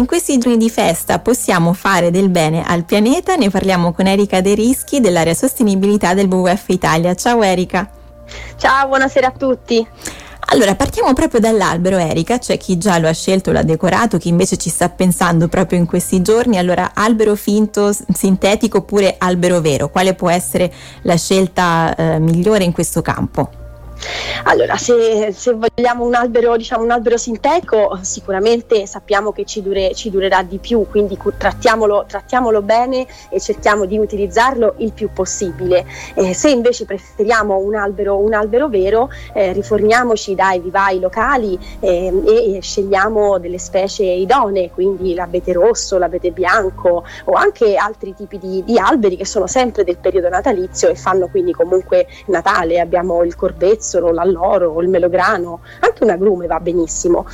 In questi giorni di festa possiamo fare del bene al pianeta, ne parliamo con Erika De Rischi dell'area sostenibilità del WWF Italia. Ciao Erika. Ciao, buonasera a tutti. Allora, partiamo proprio dall'albero, Erika. C'è chi già lo ha scelto, l'ha decorato, chi invece ci sta pensando proprio in questi giorni. Allora, albero finto, sintetico oppure albero vero? Quale può essere la scelta eh, migliore in questo campo? Allora, se, se vogliamo un albero, diciamo, un albero sintetico, sicuramente sappiamo che ci, dure, ci durerà di più, quindi trattiamolo, trattiamolo, bene e cerchiamo di utilizzarlo il più possibile. Eh, se invece preferiamo un albero, un albero vero, eh, riforniamoci dai vivai locali eh, e scegliamo delle specie idonee, quindi l'abete rosso, l'abete bianco o anche altri tipi di, di alberi che sono sempre del periodo natalizio e fanno quindi comunque Natale. Abbiamo il corbezzo solo l'alloro, il melograno, anche un agrume va benissimo.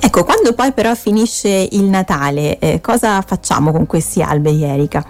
Ecco, quando poi però finisce il Natale, eh, cosa facciamo con questi alberi, Erika?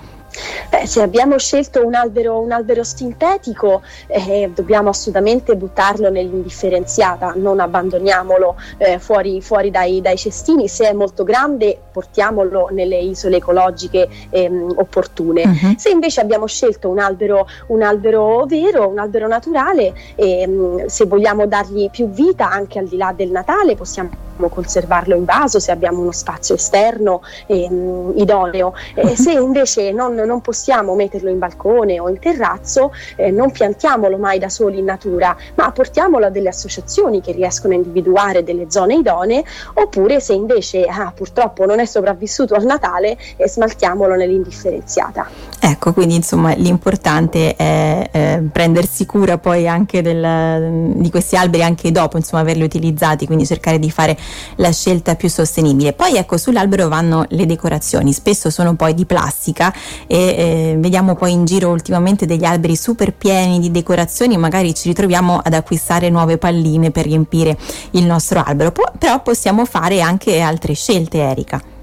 Beh, se abbiamo scelto un albero, un albero sintetico, eh, dobbiamo assolutamente buttarlo nell'indifferenziata, non abbandoniamolo eh, fuori, fuori dai, dai, cestini. Se è molto grande, portiamolo nelle isole ecologiche ehm, opportune. Uh-huh. Se invece abbiamo scelto un albero, un albero vero, un albero naturale, ehm, se vogliamo dargli più vita anche al di là del Natale, possiamo conservarlo in vaso se abbiamo uno spazio esterno ehm, idoneo. Eh, se invece non, non, possiamo metterlo in balcone o in terrazzo, eh, non piantiamolo mai da soli in natura, ma portiamolo a delle associazioni che riescono a individuare delle zone idonee, oppure se invece ah, purtroppo non è sopravvissuto al Natale, eh, smaltiamolo nell'indifferenziata. Ecco, quindi insomma l'importante è eh, prendersi cura poi anche del, di questi alberi anche dopo, insomma averli utilizzati, quindi cercare di fare la scelta più sostenibile. Poi ecco sull'albero vanno le decorazioni, spesso sono poi di plastica e eh, vediamo poi in giro ultimamente degli alberi super pieni di decorazioni, magari ci ritroviamo ad acquistare nuove palline per riempire il nostro albero, po- però possiamo fare anche altre scelte Erika.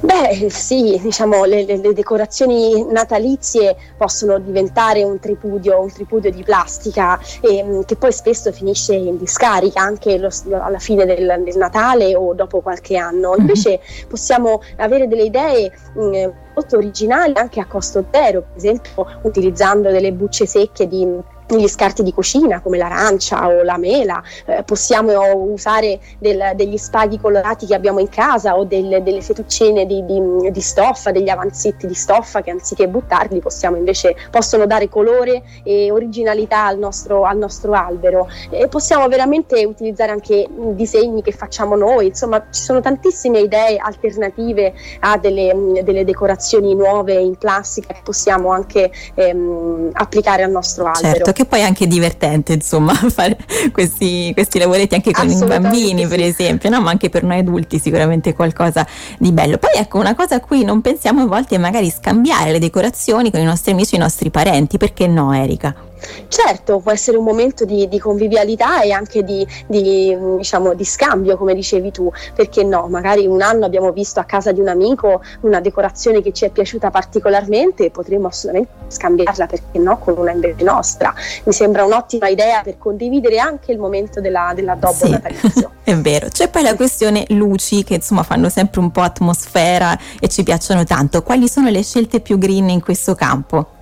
Beh, sì, diciamo le, le, le, decorazioni natalizie possono diventare un tripudio, un tripudio di plastica eh, che poi spesso finisce in discarica anche lo, alla fine del, del, Natale o dopo qualche anno. Mhm. Invece possiamo avere delle idee mh, mm, molto originali anche a costo zero, per esempio utilizzando delle bucce secche di gli scarti di cucina come l'arancia o la mela, eh, possiamo usare del, degli spaghi colorati che abbiamo in casa o del, delle fettuccine di, di, di, stoffa, degli avanzetti di stoffa che anziché buttarli possiamo invece, possono dare colore e originalità al nostro, al nostro albero. E possiamo veramente utilizzare anche disegni che facciamo noi, insomma ci sono tantissime idee alternative a delle, delle decorazioni nuove in plastica che possiamo anche ehm, applicare al nostro albero. Certo che poi è anche divertente, insomma, fare questi, questi lavoretti anche con i bambini, sì. per esempio, no? ma anche per noi adulti sicuramente qualcosa di bello. Poi ecco, una cosa a cui non pensiamo a volte è magari scambiare le decorazioni con i nostri amici e i nostri parenti, perché no, Erika? Certo, può essere un momento di, di convivialità e anche di, di, diciamo, di, scambio, come dicevi tu, perché no? Magari un anno abbiamo visto a casa di un amico una decorazione che ci è piaciuta particolarmente e potremmo assolutamente scambiarla, perché no, con una invece nostra. Mi sembra un'ottima idea per condividere anche il momento della, dell'addobbo sì, natalizio. È vero, c'è poi la questione luci che insomma fanno sempre un po' atmosfera e ci piacciono tanto. Quali sono le scelte più green in questo campo?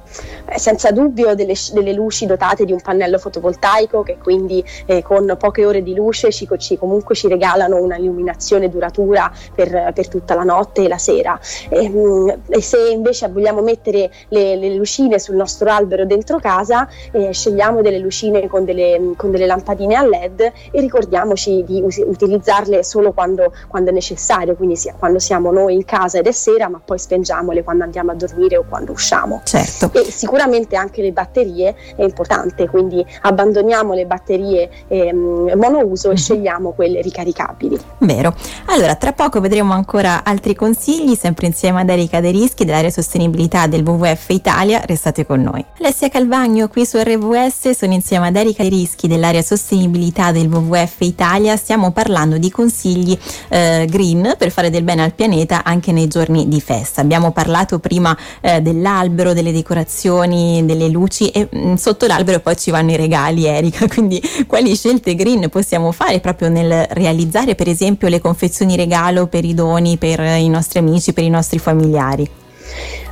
Eh, senza dubbio delle, delle, luci dotate di un pannello fotovoltaico che quindi eh, con poche ore di luce ci, ci, comunque ci regalano una illuminazione duratura per, per tutta la notte e la sera. E, ehm, e se invece vogliamo mettere le, le, lucine sul nostro albero dentro casa, eh, scegliamo delle lucine con delle, con delle, lampadine a LED e ricordiamoci di us- utilizzarle solo quando, quando, è necessario, quindi sia, quando siamo noi in casa ed è sera, ma poi spengiamole quando andiamo a dormire o quando usciamo. Certo. E sicuramente anche le batterie è importante, quindi abbandoniamo le batterie ehm, monouso e mhm. scegliamo quelle ricaricabili. Vero. Allora, tra poco vedremo ancora altri consigli, sempre insieme ad Erika De Rischi dell'area sostenibilità del WWF Italia. Restate con noi. Alessia Calvagno qui su RWS, sono insieme ad Erika De Rischi dell'area sostenibilità del WWF Italia. Stiamo parlando di consigli eh, green per fare del bene al pianeta anche nei giorni di festa. Abbiamo parlato prima eh, dell'albero, delle decorazioni decorazioni, delle luci e mh, mm, sotto l'albero poi ci vanno i regali Erika, quindi quali scelte green possiamo fare proprio nel realizzare per esempio le confezioni regalo per i doni per i nostri amici, per i nostri familiari?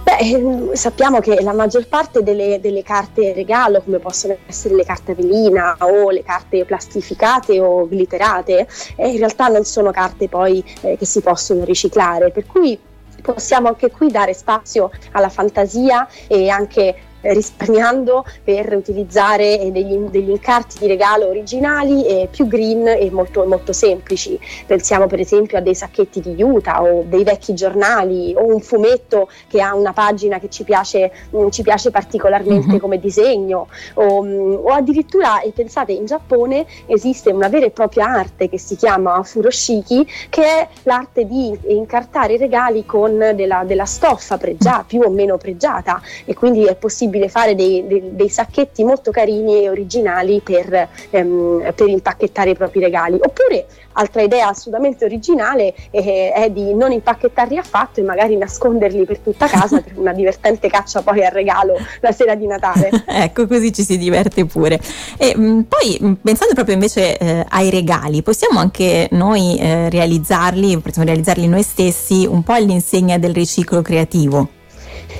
Beh, ehm, sappiamo che la maggior parte delle, delle, carte regalo, come possono essere le carte velina o le carte plastificate o glitterate, eh, in realtà non sono carte poi eh, che si possono riciclare, per cui possiamo anche qui dare spazio alla fantasia e anche risparmiando per utilizzare degli, degli, incarti di regalo originali e più green e molto, molto semplici. Pensiamo per esempio a dei sacchetti di Utah o dei vecchi giornali o un fumetto che ha una pagina che ci piace, mm, ci piace particolarmente mm-hmm. come disegno o, mm, o, addirittura, e pensate, in Giappone esiste una vera e propria arte che si chiama furoshiki che è l'arte di incartare i regali con della, della stoffa pregiata, più o meno pregiata e quindi è possibile possibile fare dei, dei, dei sacchetti molto carini e originali per, ehm, per, impacchettare i propri regali. Oppure, altra idea assolutamente originale eh, è di non impacchettarli affatto e magari nasconderli per tutta casa per una divertente caccia poi al regalo la sera di Natale. ecco, così ci si diverte pure. E mh, mm, poi, mm, pensando proprio invece eh, ai regali, possiamo anche noi eh, realizzarli, possiamo realizzarli noi stessi un po' all'insegna del riciclo creativo.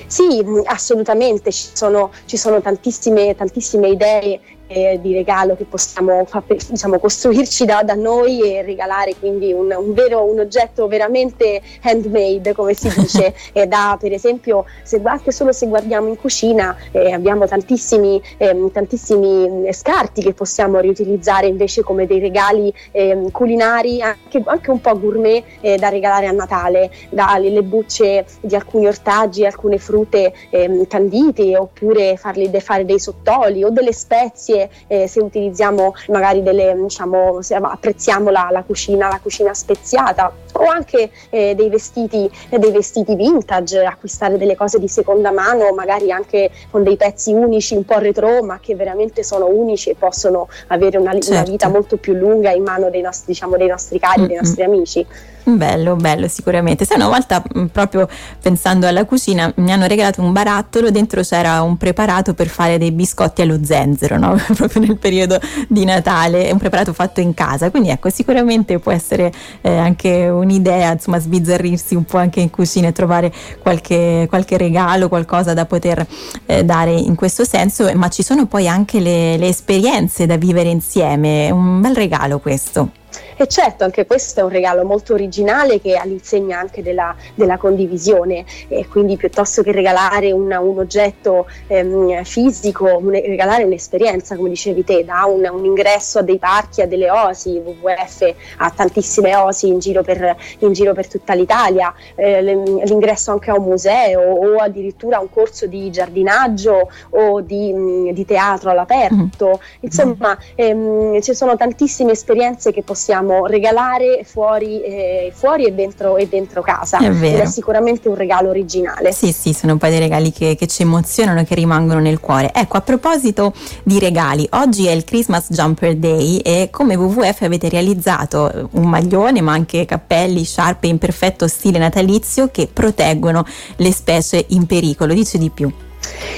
Sì, assolutamente, ci sono, ci sono tantissime, tantissime idee eh, di regalo che possiamo diciamo, costruirci da, da, noi e regalare quindi un, un, vero, un oggetto veramente handmade come si dice. E da per esempio se, anche solo se guardiamo in cucina eh, abbiamo tantissimi, eh, tantissimi scarti che possiamo riutilizzare invece come dei regali ehm, culinari anche, anche, un po' gourmet eh, da regalare a Natale. Dalle bucce di alcuni ortaggi alcune frute ehm, candite oppure farli fare dei sottoli o delle spezie eh, se utilizziamo magari delle, diciamo, se apprezziamo la, la, cucina, la cucina speziata o anche eh, dei, vestiti, dei vestiti vintage, acquistare delle cose di seconda mano, magari anche con dei pezzi unici un po' retro, ma che veramente sono unici e possono avere una, certo. una vita molto più lunga in mano dei nostri, diciamo, dei nostri cari, mm-hmm. dei nostri amici. Bello, bello, sicuramente. Sai, una volta mm, proprio pensando alla cucina mi hanno regalato un barattolo, dentro c'era un preparato per fare dei biscotti allo zenzero, no? proprio nel periodo di Natale, è un preparato fatto in casa, quindi ecco, sicuramente può essere eh, anche un'idea, insomma, sbizzarrirsi un po' anche in cucina e trovare qualche, qualche regalo, qualcosa da poter eh, dare in questo senso, ma ci sono poi anche le, le esperienze da vivere insieme, un bel regalo questo. E certo, anche questo è un regalo molto originale che all'insegna anche della, della condivisione, e quindi piuttosto che regalare una, un oggetto ehm, fisico, un, regalare un'esperienza, come dicevi te, da un, un, ingresso a dei parchi, a delle osi, WWF ha tantissime osi in giro per, in giro per tutta l'Italia, eh, l'ingresso anche a un museo o addirittura a un corso di giardinaggio o di, di teatro all'aperto, mm. insomma ehm, ci sono tantissime esperienze che possiamo possiamo regalare fuori, eh, fuori e, dentro, e, dentro, casa. È vero. Ed è sicuramente un regalo originale. Sì, sì, sono un po' dei regali che, che ci emozionano e che rimangono nel cuore. Ecco, a proposito di regali, oggi è il Christmas Jumper Day e come WWF avete realizzato un maglione, ma anche cappelli, sciarpe in perfetto stile natalizio che proteggono le specie in pericolo. Dice di più.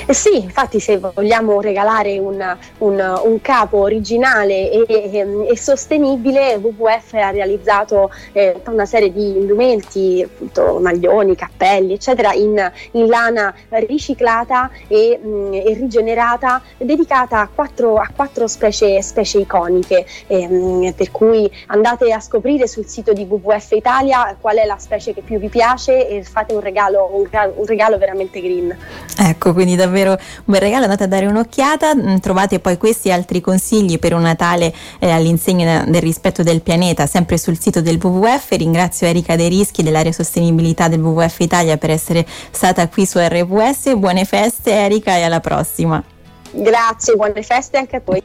Eh sì, infatti se vogliamo regalare un, un, un capo originale e, e, e, sostenibile, WWF ha realizzato eh, una serie di indumenti, appunto, maglioni, cappelli, eccetera, in, in lana riciclata e, mh, mm, e, rigenerata, dedicata a quattro, a quattro specie, specie, iconiche. Eh, mh, per cui andate a scoprire sul sito di WWF Italia qual è la specie che più vi piace e fate un regalo, un, un regalo veramente green. Ecco, quindi davvero un bel regalo, andate a dare un'occhiata, mm, trovate poi questi e altri consigli per un Natale eh, all'insegna del rispetto del pianeta sempre sul sito del WWF, ringrazio Erika De Rischi dell'area sostenibilità del WWF Italia per essere stata qui su RWS, buone feste Erika e alla prossima. Grazie, buone feste anche a voi.